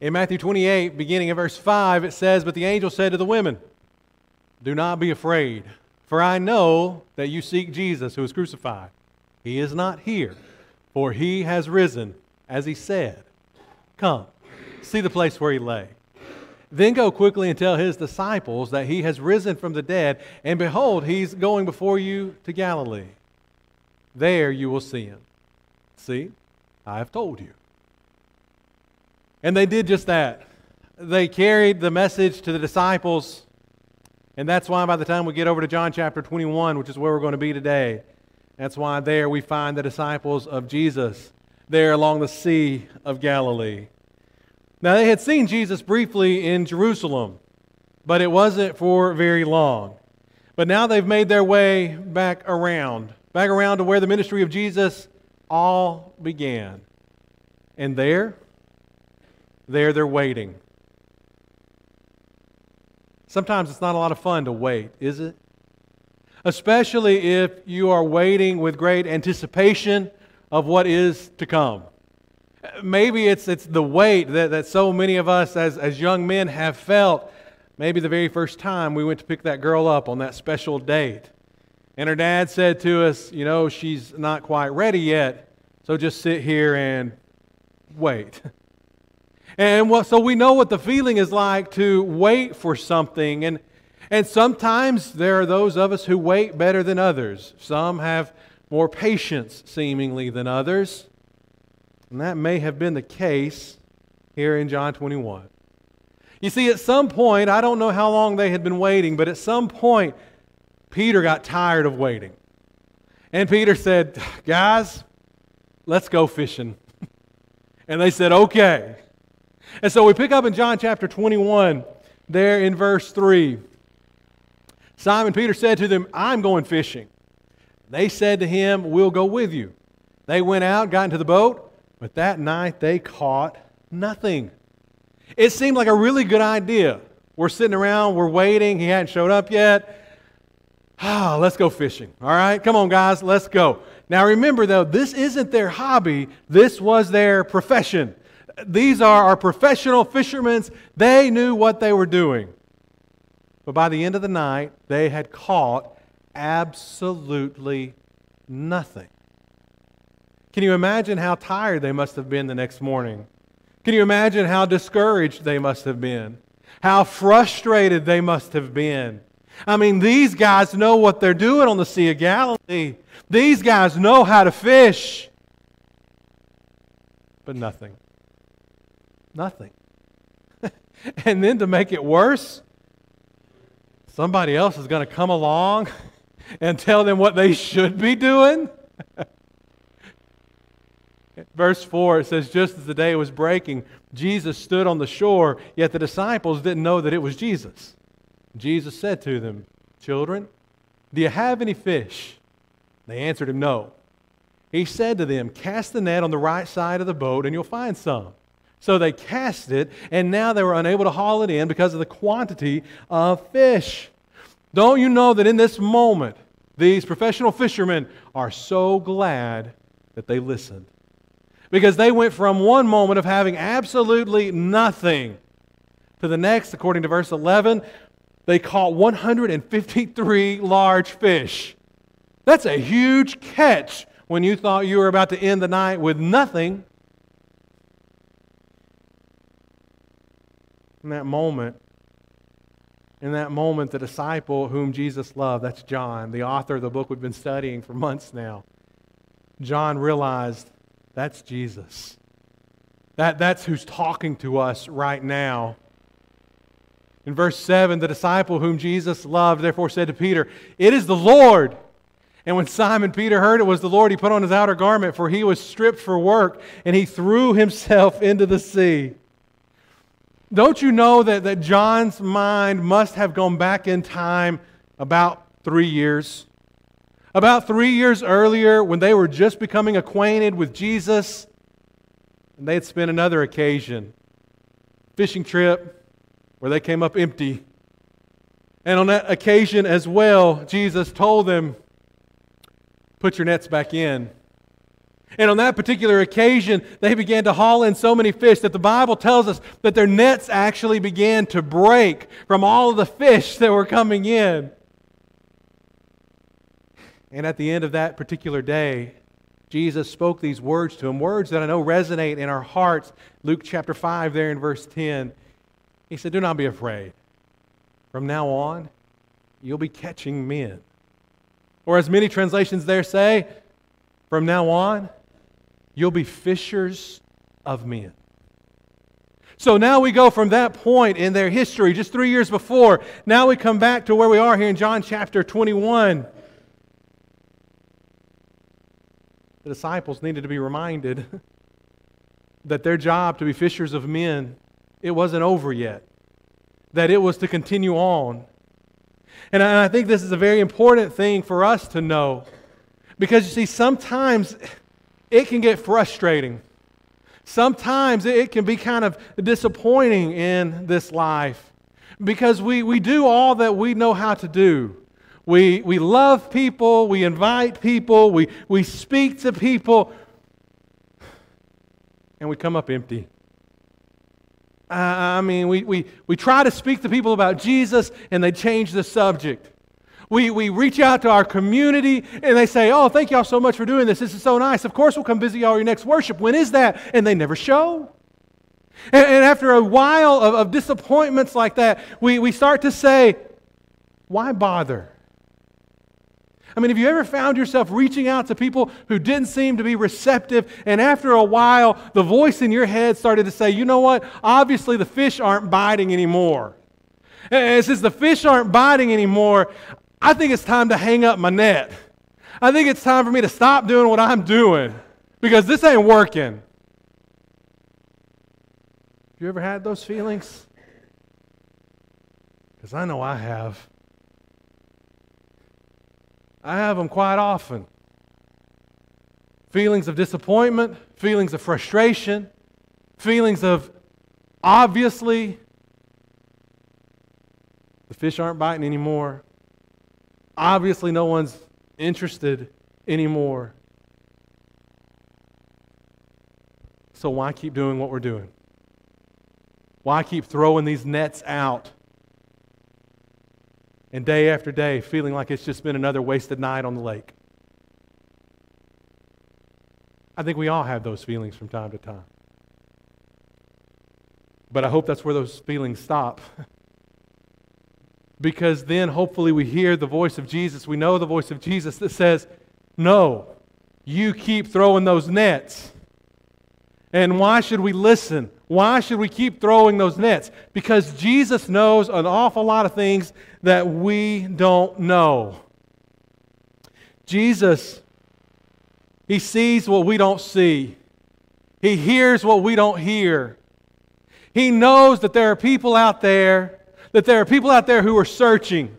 In Matthew 28, beginning in verse 5, it says, But the angel said to the women, Do not be afraid, for I know that you seek Jesus who was crucified. He is not here, for he has risen, as he said. Come, see the place where he lay. Then go quickly and tell his disciples that he has risen from the dead, and behold, he's going before you to Galilee. There you will see him. See, I have told you. And they did just that. They carried the message to the disciples. And that's why by the time we get over to John chapter 21, which is where we're going to be today, that's why there we find the disciples of Jesus there along the Sea of Galilee. Now, they had seen Jesus briefly in Jerusalem, but it wasn't for very long. But now they've made their way back around, back around to where the ministry of Jesus all began. And there, there they're waiting. Sometimes it's not a lot of fun to wait, is it? Especially if you are waiting with great anticipation of what is to come. Maybe it's, it's the wait that, that so many of us as, as young men have felt. Maybe the very first time we went to pick that girl up on that special date. And her dad said to us, You know, she's not quite ready yet, so just sit here and wait. And what, so we know what the feeling is like to wait for something. And, and sometimes there are those of us who wait better than others. Some have more patience, seemingly, than others. And that may have been the case here in John 21. You see, at some point, I don't know how long they had been waiting, but at some point, Peter got tired of waiting. And Peter said, Guys, let's go fishing. and they said, Okay. And so we pick up in John chapter 21, there in verse 3. Simon Peter said to them, I'm going fishing. They said to him, We'll go with you. They went out, got into the boat, but that night they caught nothing. It seemed like a really good idea. We're sitting around, we're waiting, he hadn't showed up yet. Ah, let's go fishing. All right, come on, guys, let's go. Now remember, though, this isn't their hobby, this was their profession. These are our professional fishermen. They knew what they were doing. But by the end of the night, they had caught absolutely nothing. Can you imagine how tired they must have been the next morning? Can you imagine how discouraged they must have been? How frustrated they must have been? I mean, these guys know what they're doing on the Sea of Galilee. These guys know how to fish. But nothing. Nothing. and then to make it worse, somebody else is going to come along and tell them what they should be doing. Verse 4, it says, Just as the day was breaking, Jesus stood on the shore, yet the disciples didn't know that it was Jesus. Jesus said to them, Children, do you have any fish? They answered him, No. He said to them, Cast the net on the right side of the boat, and you'll find some. So they cast it, and now they were unable to haul it in because of the quantity of fish. Don't you know that in this moment, these professional fishermen are so glad that they listened? Because they went from one moment of having absolutely nothing to the next, according to verse 11, they caught 153 large fish. That's a huge catch when you thought you were about to end the night with nothing. In that moment, in that moment, the disciple whom Jesus loved, that's John, the author of the book we've been studying for months now, John realized that's Jesus. That, that's who's talking to us right now. In verse 7, the disciple whom Jesus loved therefore said to Peter, It is the Lord. And when Simon Peter heard it was the Lord, he put on his outer garment, for he was stripped for work, and he threw himself into the sea. Don't you know that, that John's mind must have gone back in time about three years? About three years earlier, when they were just becoming acquainted with Jesus, and they had spent another occasion, fishing trip, where they came up empty. And on that occasion as well, Jesus told them, Put your nets back in. And on that particular occasion, they began to haul in so many fish that the Bible tells us that their nets actually began to break from all of the fish that were coming in. And at the end of that particular day, Jesus spoke these words to them, words that I know resonate in our hearts. Luke chapter 5, there in verse 10. He said, Do not be afraid. From now on, you'll be catching men. Or as many translations there say, from now on, you'll be fishers of men. So now we go from that point in their history, just three years before. Now we come back to where we are here in John chapter 21. The disciples needed to be reminded that their job to be fishers of men, it wasn't over yet. That it was to continue on. And I think this is a very important thing for us to know. Because you see, sometimes it can get frustrating. Sometimes it can be kind of disappointing in this life because we, we do all that we know how to do. We, we love people, we invite people, we, we speak to people, and we come up empty. I mean, we, we, we try to speak to people about Jesus, and they change the subject. We, we reach out to our community and they say, Oh, thank y'all so much for doing this. This is so nice. Of course, we'll come visit y'all your next worship. When is that? And they never show. And, and after a while of, of disappointments like that, we, we start to say, Why bother? I mean, have you ever found yourself reaching out to people who didn't seem to be receptive, and after a while, the voice in your head started to say, you know what? Obviously, the fish aren't biting anymore. And since the fish aren't biting anymore, I think it's time to hang up my net. I think it's time for me to stop doing what I'm doing because this ain't working. You ever had those feelings? Because I know I have. I have them quite often. Feelings of disappointment, feelings of frustration, feelings of obviously the fish aren't biting anymore. Obviously, no one's interested anymore. So, why keep doing what we're doing? Why keep throwing these nets out? and day after day feeling like it's just been another wasted night on the lake. I think we all have those feelings from time to time. But I hope that's where those feelings stop. because then hopefully we hear the voice of Jesus. We know the voice of Jesus that says, No, you keep throwing those nets. And why should we listen? Why should we keep throwing those nets? Because Jesus knows an awful lot of things that we don't know. Jesus, He sees what we don't see, He hears what we don't hear. He knows that there are people out there, that there are people out there who are searching.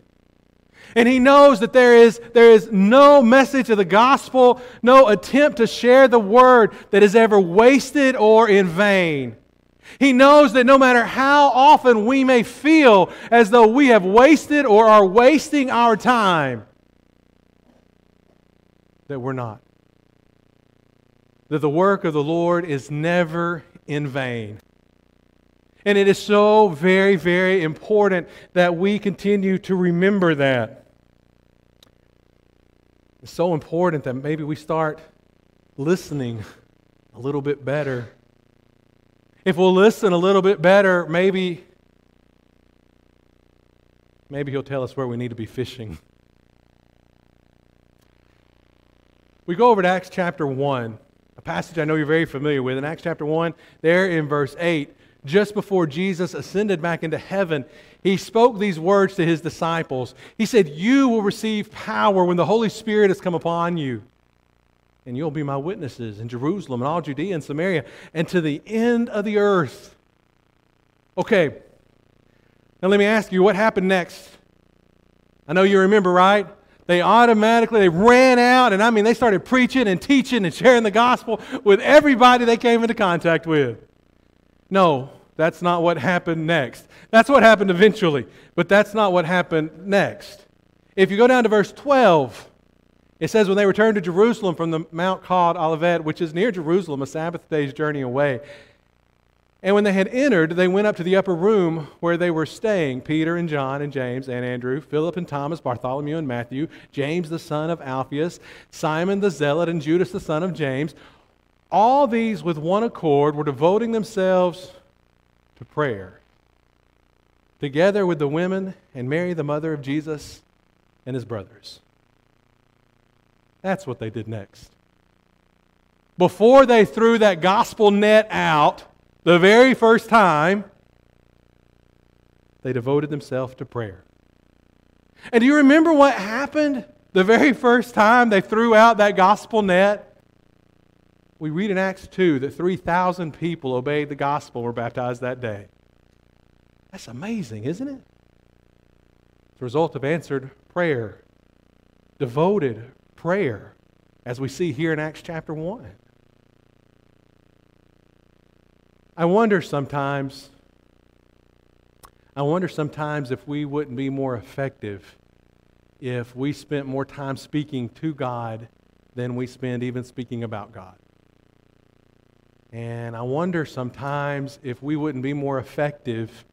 And he knows that there is, there is no message of the gospel, no attempt to share the word that is ever wasted or in vain. He knows that no matter how often we may feel as though we have wasted or are wasting our time, that we're not. That the work of the Lord is never in vain. And it is so very, very important that we continue to remember that. It's so important that maybe we start listening a little bit better if we'll listen a little bit better, maybe maybe he'll tell us where we need to be fishing. We go over to Acts chapter 1, a passage I know you're very familiar with. In Acts chapter 1, there in verse 8, just before Jesus ascended back into heaven, he spoke these words to his disciples. He said, You will receive power when the Holy Spirit has come upon you and you'll be my witnesses in Jerusalem and all Judea and Samaria and to the end of the earth. Okay, now let me ask you what happened next? I know you remember, right? They automatically they ran out and I mean they started preaching and teaching and sharing the gospel with everybody they came into contact with. No, that's not what happened next. That's what happened eventually, but that's not what happened next. If you go down to verse 12, It says, when they returned to Jerusalem from the mount called Olivet, which is near Jerusalem, a Sabbath day's journey away, and when they had entered, they went up to the upper room where they were staying Peter and John and James and Andrew, Philip and Thomas, Bartholomew and Matthew, James the son of Alphaeus, Simon the zealot, and Judas the son of James. All these, with one accord, were devoting themselves to prayer, together with the women and Mary, the mother of Jesus, and his brothers. That's what they did next. Before they threw that gospel net out, the very first time, they devoted themselves to prayer. And do you remember what happened the very first time they threw out that gospel net? We read in Acts 2 that 3,000 people obeyed the gospel were baptized that day. That's amazing, isn't it? The result of answered prayer, devoted prayer, as we see here in Acts chapter 1. I wonder sometimes, I wonder sometimes if we wouldn't be more effective if we spent more time speaking to God than we spend even speaking about God. And I wonder sometimes if we wouldn't be more effective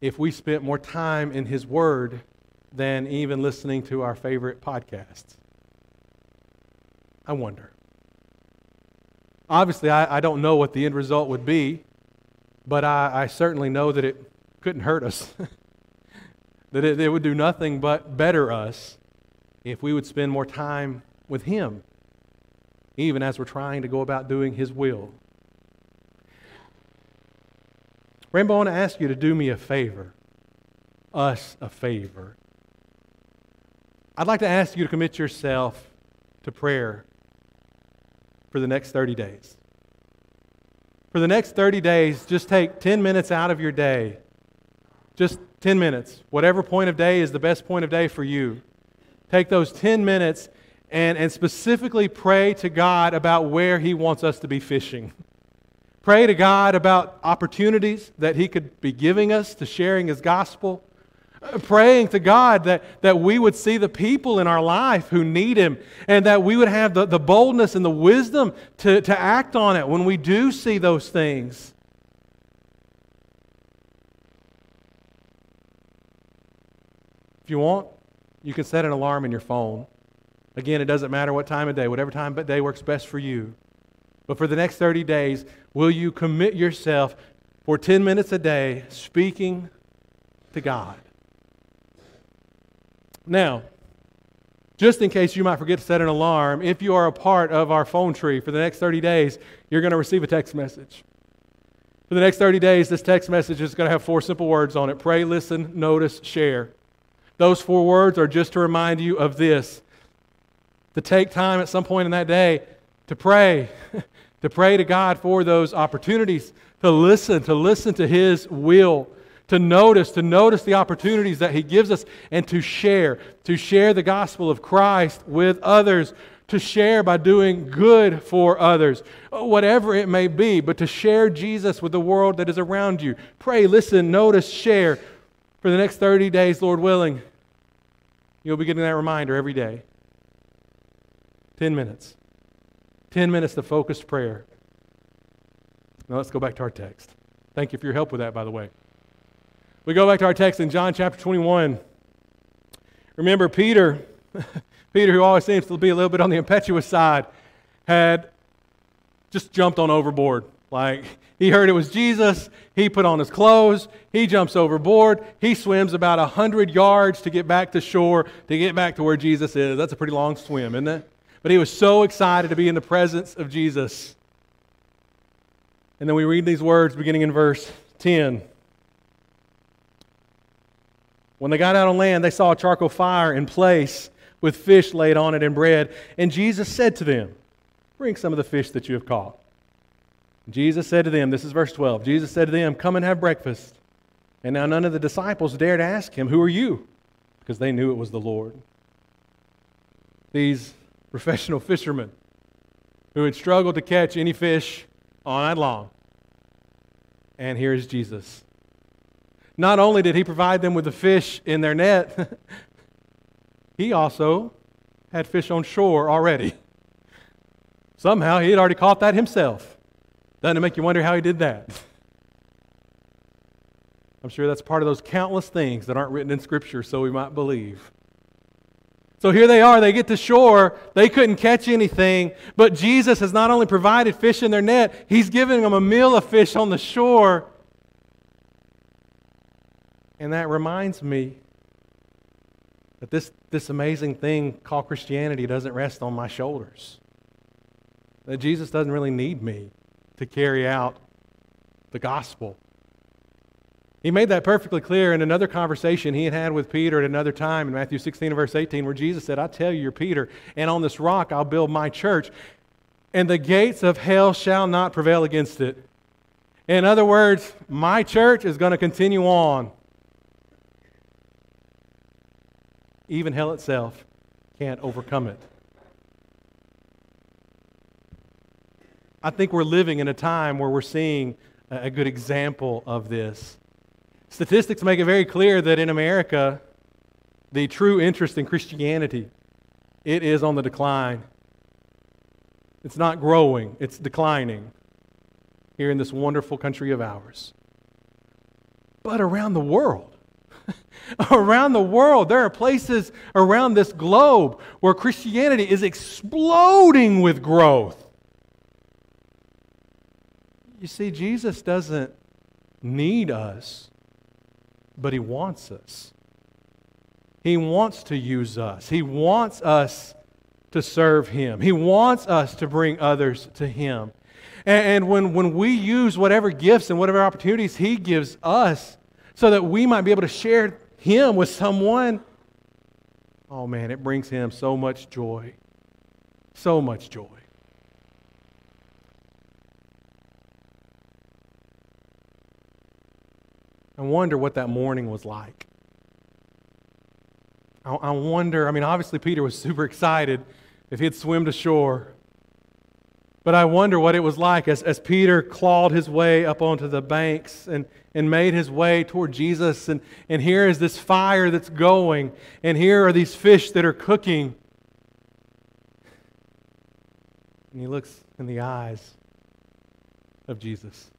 if we spent more time in His Word than even listening to our favorite podcasts. I wonder. Obviously, I, I don't know what the end result would be but I, I certainly know that it couldn't hurt us. that it, it would do nothing but better us if we would spend more time with Him, even as we're trying to go about doing His will. Rainbow, I want to ask you to do me a favor, us a favor. I'd like to ask you to commit yourself to prayer for the next 30 days. For the next 30 days, just take 10 minutes out of your day. Just 10 minutes. Whatever point of day is the best point of day for you. Take those 10 minutes and, and specifically pray to God about where He wants us to be fishing. Pray to God about opportunities that He could be giving us to sharing His gospel uh, praying to God that, that we would see the people in our life who need Him and that we would have the, the boldness and the wisdom to, to act on it when we do see those things. If you want, you can set an alarm in your phone. Again, it doesn't matter what time of day, whatever time of day works best for you. But for the next 30 days, will you commit yourself for 10 minutes a day speaking to God? Now, just in case you might forget to set an alarm, if you are a part of our phone tree for the next 30 days, you're going to receive a text message. For the next 30 days, this text message is going to have four simple words on it pray, listen, notice, share. Those four words are just to remind you of this to take time at some point in that day to pray, to pray to God for those opportunities, to listen, to listen to His will to notice, to notice the opportunities that He gives us, and to share, to share the gospel of Christ with others, to share by doing good for others, whatever it may be, but to share Jesus with the world that is around you. Pray, listen, notice, share. For the next 30 days, Lord willing, you'll be getting that reminder every day. 10 minutes. 10 minutes of focused prayer. Now let's go back to our text. Thank you for your help with that, by the way. We go back to our text in John chapter 21. Remember, Peter, Peter, who always seems to be a little bit on the impetuous side, had just jumped on overboard. Like, he heard it was Jesus. He put on his clothes. He jumps overboard. He swims about 100 yards to get back to shore, to get back to where Jesus is. That's a pretty long swim, isn't it? But he was so excited to be in the presence of Jesus. And then we read these words beginning in verse 10. When they got out on land, they saw a charcoal fire in place with fish laid on it and bread. And Jesus said to them, Bring some of the fish that you have caught. Jesus said to them, This is verse 12. Jesus said to them, Come and have breakfast. And now none of the disciples dared ask him, Who are you? Because they knew it was the Lord. These professional fishermen who had struggled to catch any fish all night long. And here is Jesus not only did he provide them with the fish in their net, he also had fish on shore already. Somehow he had already caught that himself. Doesn't it make you wonder how he did that? I'm sure that's part of those countless things that aren't written in Scripture so we might believe. So here they are, they get to shore. They couldn't catch anything, but Jesus has not only provided fish in their net, He's giving them a meal of fish on the shore. And that reminds me that this, this amazing thing called Christianity doesn't rest on my shoulders. That Jesus doesn't really need me to carry out the gospel. He made that perfectly clear in another conversation he had had with Peter at another time in Matthew 16 verse 18, where Jesus said, I tell you, you're Peter, and on this rock I'll build my church, and the gates of hell shall not prevail against it. In other words, my church is going to continue on. Even hell itself can't overcome it. I think we're living in a time where we're seeing a good example of this. Statistics make it very clear that in America, the true interest in Christianity, it is on the decline. It's not growing, it's declining here in this wonderful country of ours. But around the world, around the world, there are places around this globe where Christianity is exploding with growth. You see, Jesus doesn't need us but He wants us. He wants to use us. He wants us to serve Him. He wants us to bring others to Him. And, and when, when we use whatever gifts and whatever opportunities He gives us so that we might be able to share Him with someone, oh man, it brings Him so much joy. So much joy. I wonder what that morning was like. I, I wonder, I mean, obviously Peter was super excited if he'd swim to shore. But I wonder what it was like as, as Peter clawed his way up onto the banks and, and made his way toward Jesus. And, and here is this fire that's going, and here are these fish that are cooking. And he looks in the eyes of Jesus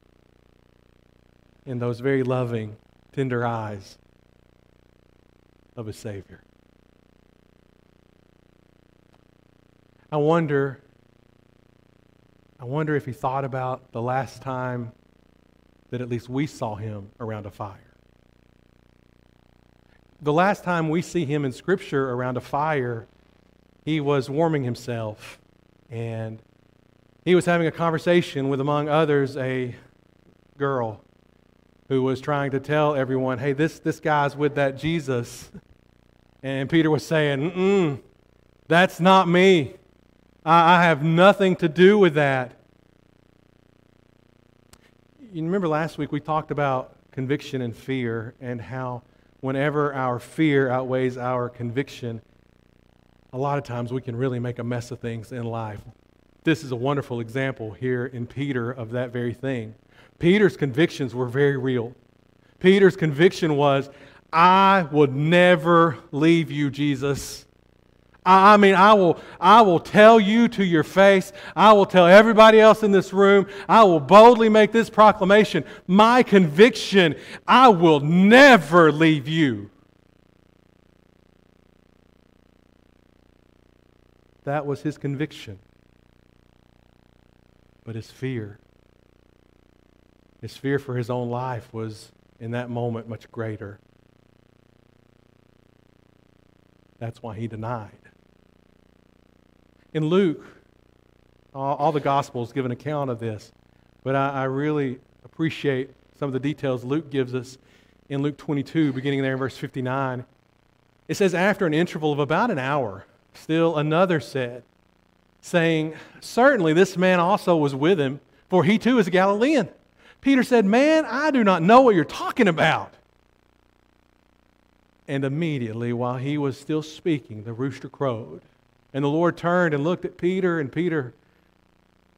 in those very loving, tender eyes of a Savior. I wonder, I wonder if he thought about the last time that at least we saw him around a fire. The last time we see him in Scripture around a fire, he was warming himself and he was having a conversation with, among others, a girl who was trying to tell everyone, hey, this, this guy's with that Jesus. And Peter was saying, mm that's not me. I, I have nothing to do with that. You remember last week we talked about conviction and fear and how whenever our fear outweighs our conviction, a lot of times we can really make a mess of things in life. This is a wonderful example here in Peter of that very thing. Peter's convictions were very real. Peter's conviction was, I would never leave you, Jesus. I mean, I will, I will tell you to your face. I will tell everybody else in this room. I will boldly make this proclamation. My conviction, I will never leave you. That was his conviction. But his fear his fear for his own life was, in that moment, much greater. That's why he denied. In Luke, all, the Gospels give an account of this, but I, I really appreciate some of the details Luke gives us in Luke 22, beginning there in verse 59. It says, After an interval of about an hour, still another said, saying, Certainly this man also was with him, for he too is a Galilean. Peter said, Man, I do not know what you're talking about. And immediately, while he was still speaking, the rooster crowed. And the Lord turned and looked at Peter, and Peter,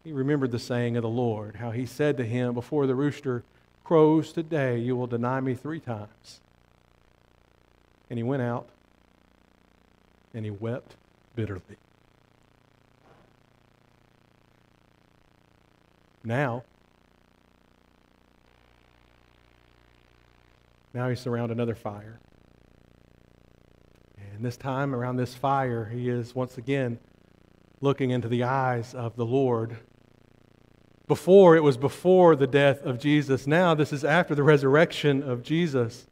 he remembered the saying of the Lord, how he said to him, Before the rooster crows today, you will deny me three times. And he went out and he wept bitterly. Now, now he's around another fire. And this time, around this fire, he is once again looking into the eyes of the Lord. Before, it was before the death of Jesus. Now, this is after the resurrection of Jesus.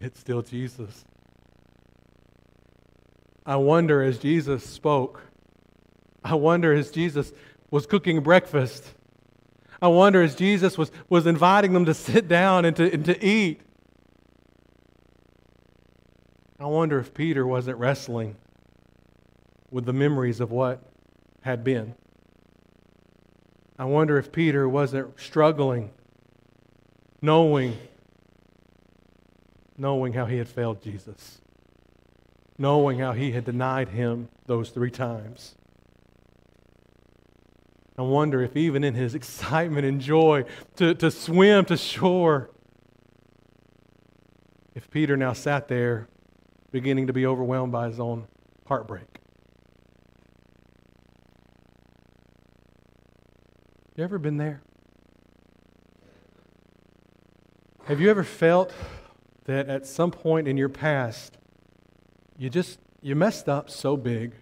It's still Jesus. I wonder as Jesus spoke, I wonder as Jesus was cooking breakfast, I wonder as Jesus was, was inviting them to sit down and to, and to eat. I wonder if Peter wasn't wrestling with the memories of what had been. I wonder if Peter wasn't struggling, knowing, knowing how he had failed Jesus, knowing how he had denied him those three times. I wonder if even in his excitement and joy to, to swim to shore, if Peter now sat there beginning to be overwhelmed by his own heartbreak. You ever been there? Have you ever felt that at some point in your past you just you messed up so big?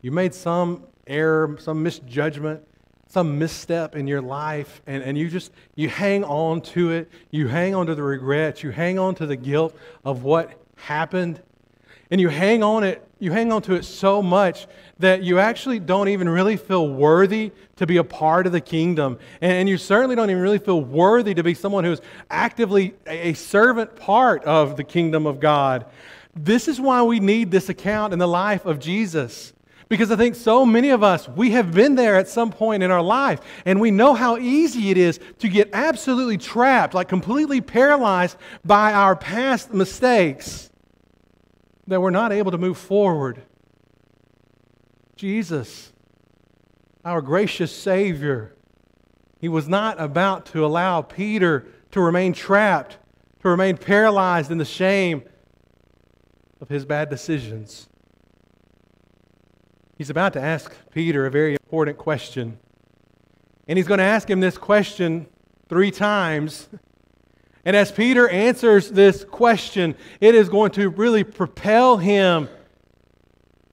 You made some error, some misjudgment, some misstep in your life and, and you just you hang on to it. You hang on to the regrets. You hang on to the guilt of what happened. And you hang on it you hang on to it so much that you actually don't even really feel worthy to be a part of the kingdom. And, you certainly don't even really feel worthy to be someone who's actively a servant part of the kingdom of god. This is why we need this account in the life of jesus because I think so many of us, we have been there at some point in our life, and we know how easy it is to get absolutely trapped, like completely paralyzed by our past mistakes, that we're not able to move forward. Jesus, our gracious Savior, He was not about to allow Peter to remain trapped, to remain paralyzed in the shame of his bad decisions. He's about to ask Peter a very important question. And he's going to ask him this question three times. And as Peter answers this question, it is going to really propel him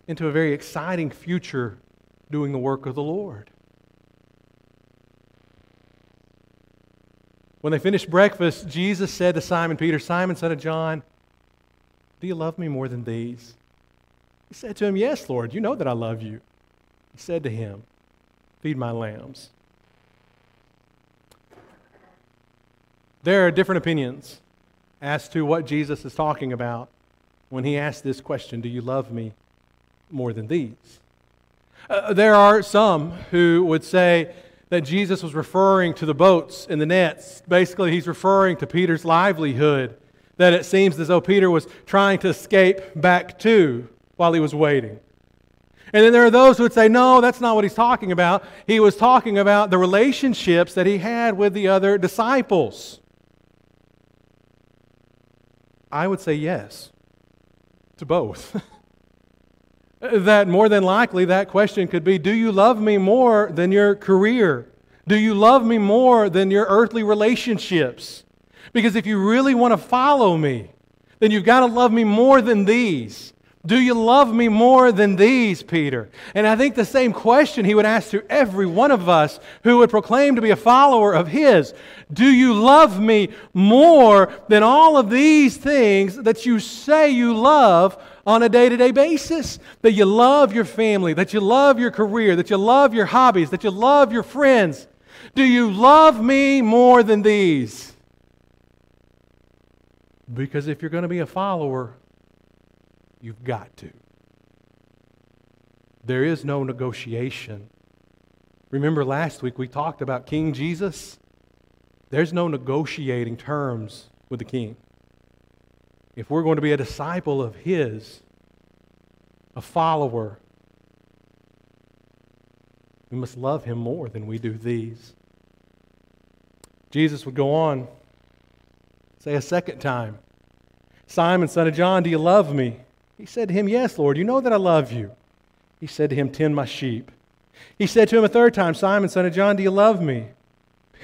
into a very exciting future doing the work of the Lord. When they finished breakfast, Jesus said to Simon Peter, Simon, son of John, do you love me more than these? He said to him, Yes, Lord, you know that I love you. He said to him, Feed my lambs. There are different opinions as to what Jesus is talking about when he asked this question Do you love me more than these? Uh, there are some who would say that Jesus was referring to the boats and the nets. Basically, he's referring to Peter's livelihood, that it seems as though Peter was trying to escape back to while he was waiting. And then there are those who would say, no, that's not what he's talking about. He was talking about the relationships that he had with the other disciples. I would say yes to both. that more than likely that question could be Do you love me more than your career? Do you love me more than your earthly relationships? Because if you really want to follow me, then you've got to love me more than these. Do you love me more than these, Peter? And I think the same question he would ask to every one of us who would proclaim to be a follower of his. Do you love me more than all of these things that you say you love on a day to day basis? That you love your family, that you love your career, that you love your hobbies, that you love your friends. Do you love me more than these? Because if you're going to be a follower You've got to. There is no negotiation. Remember last week we talked about King Jesus? There's no negotiating terms with the king. If we're going to be a disciple of his, a follower, we must love him more than we do these. Jesus would go on, say a second time, Simon, son of John, do you love me? He said to him, Yes, Lord, you know that I love you. He said to him, Tend my sheep. He said to him a third time, Simon, son of John, do you love me?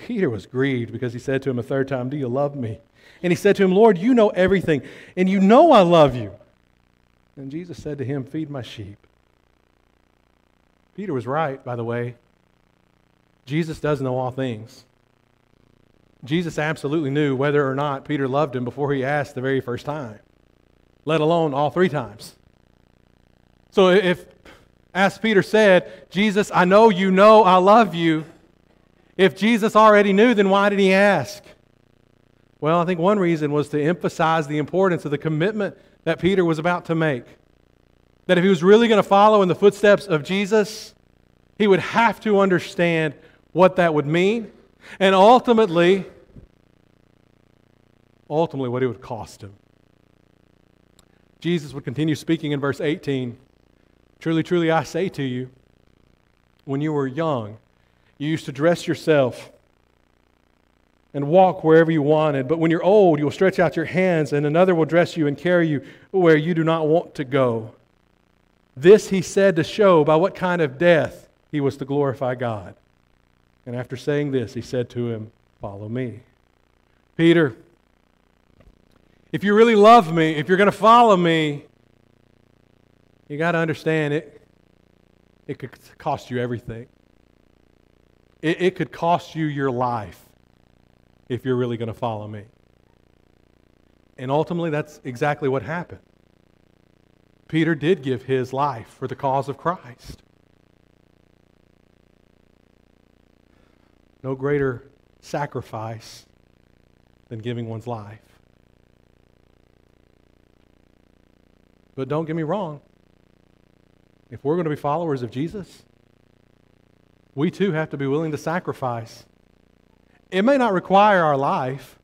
Peter was grieved because he said to him a third time, Do you love me? And he said to him, Lord, you know everything, and you know I love you. And Jesus said to him, Feed my sheep. Peter was right, by the way. Jesus does know all things. Jesus absolutely knew whether or not Peter loved him before he asked the very first time, let alone all three times. So if, as Peter said, Jesus, I know you know I love you, if Jesus already knew, then why did he ask? Well, I think one reason was to emphasize the importance of the commitment that Peter was about to make. That if he was really going to follow in the footsteps of Jesus, he would have to understand what that would mean and ultimately ultimately what it would cost him. Jesus would continue speaking in verse 18 Truly, truly, I say to you, when you were young, you used to dress yourself and walk wherever you wanted. But when you're old, you will stretch out your hands, and another will dress you and carry you where you do not want to go. This he said to show by what kind of death he was to glorify God. And after saying this, he said to him, Follow me. Peter, if you really love me, if you're going to follow me, you got to understand it. It could cost you everything. It, it could cost you your life if you're really going to follow me. And ultimately, that's exactly what happened. Peter did give his life for the cause of Christ. No greater sacrifice than giving one's life. But don't get me wrong. If we're going to be followers of Jesus, we too have to be willing to sacrifice. It may not require our life,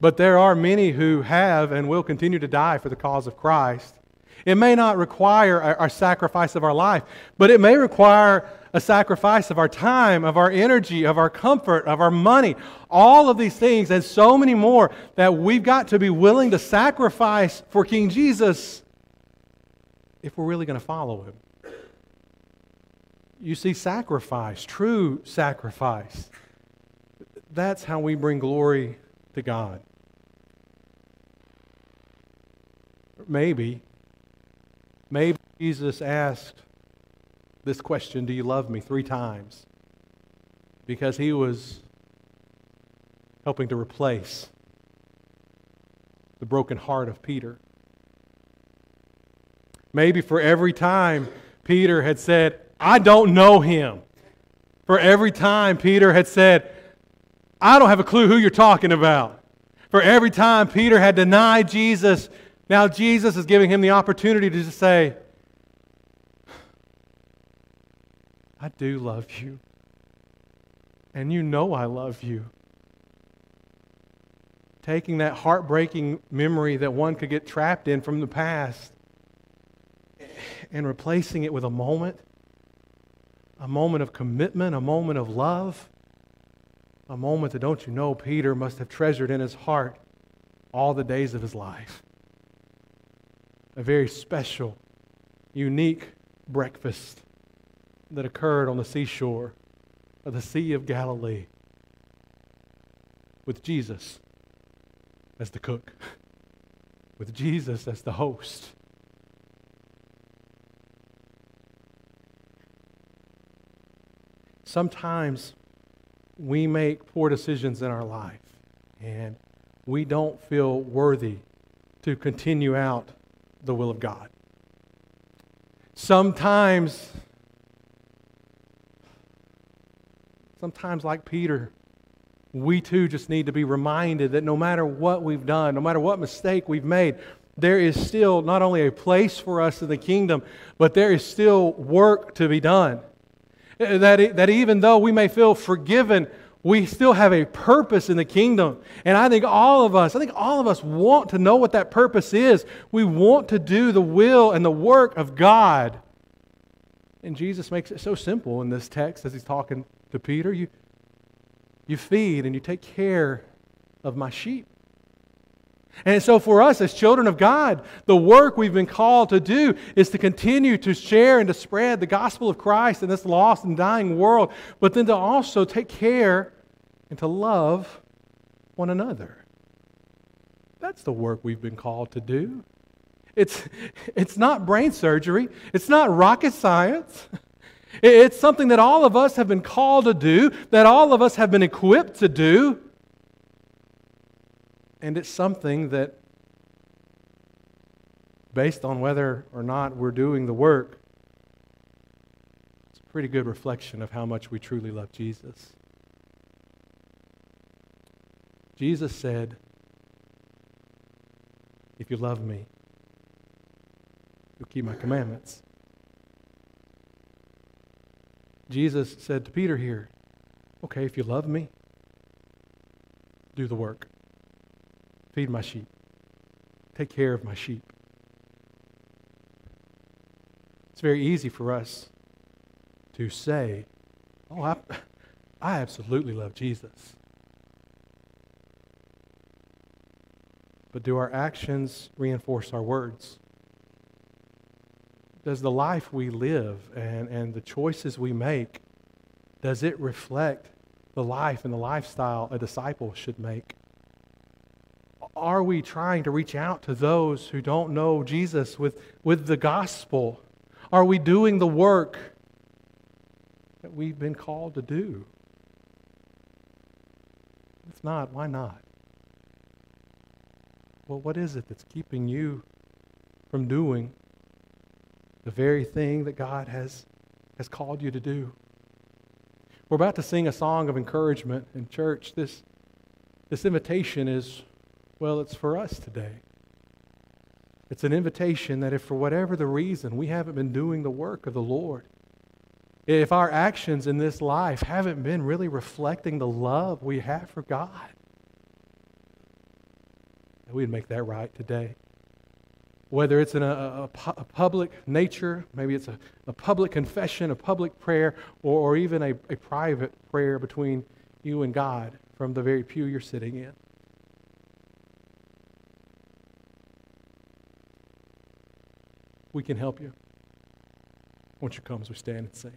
but there are many who have and will continue to die for the cause of Christ. It may not require our, sacrifice of our life, but it may require a sacrifice of our time, of our energy, of our comfort, of our money, all of these things, and so many more that we've got to be willing to sacrifice for King Jesus if we're really going to follow him. You see, sacrifice, true sacrifice, that's how we bring glory to God. Maybe, maybe Jesus asked this question, Do you love me? three times because he was helping to replace the broken heart of Peter. Maybe for every time Peter had said, I don't know him. For every time Peter had said, I don't have a clue who you're talking about. For every time Peter had denied Jesus, now Jesus is giving him the opportunity to just say, I do love you. And you know I love you. Taking that heartbreaking memory that one could get trapped in from the past and replacing it with a moment, a moment of commitment, a moment of love, a moment that, don't you know, Peter must have treasured in his heart all the days of his life. A very special, unique breakfast that occurred on the seashore of the Sea of Galilee with Jesus as the cook, with Jesus as the host. Sometimes we make poor decisions in our life and we don't feel worthy to continue out the will of God. Sometimes, sometimes like Peter, we too just need to be reminded that no matter what we've done, no matter what mistake we've made, there is still not only a place for us in the kingdom, but there is still work to be done. That, that even though we may feel forgiven, we still have a purpose in the kingdom. And I think all of us, I think all of us want to know what that purpose is. We want to do the will and the work of God. And Jesus makes it so simple in this text as he's talking to Peter. You, you feed and you take care of my sheep. And so, for us as children of God, the work we've been called to do is to continue to share and to spread the gospel of Christ in this lost and dying world, but then to also take care and to love one another. That's the work we've been called to do. It's, it's not brain surgery, it's not rocket science. It's something that all of us have been called to do, that all of us have been equipped to do. And it's something that, based on whether or not we're doing the work, it's a pretty good reflection of how much we truly love Jesus. Jesus said, If you love me, you'll keep my commandments. Jesus said to Peter here, Okay, if you love me, do the work. Feed my sheep. Take care of my sheep. It's very easy for us to say, Oh, I, I absolutely love Jesus. But do our actions reinforce our words? Does the life we live and, and the choices we make, does it reflect the life and the lifestyle a disciple should make? Are we trying to reach out to those who don't know Jesus with, with the gospel? Are we doing the work that we've been called to do? If not, why not? Well, what is it that's keeping you from doing the very thing that God has, has called you to do? We're about to sing a song of encouragement in church. This, this invitation is, well, it's for us today. It's an invitation that if for whatever the reason we haven't been doing the work of the Lord, if our actions in this life haven't been really reflecting the love we have for God, that we'd make that right today. Whether it's in a, a, a public nature, maybe it's a, a, public confession, a public prayer, or, or even a, a private prayer between you and God from the very pew you're sitting in. We can help you. Won't you come as we stand and sing?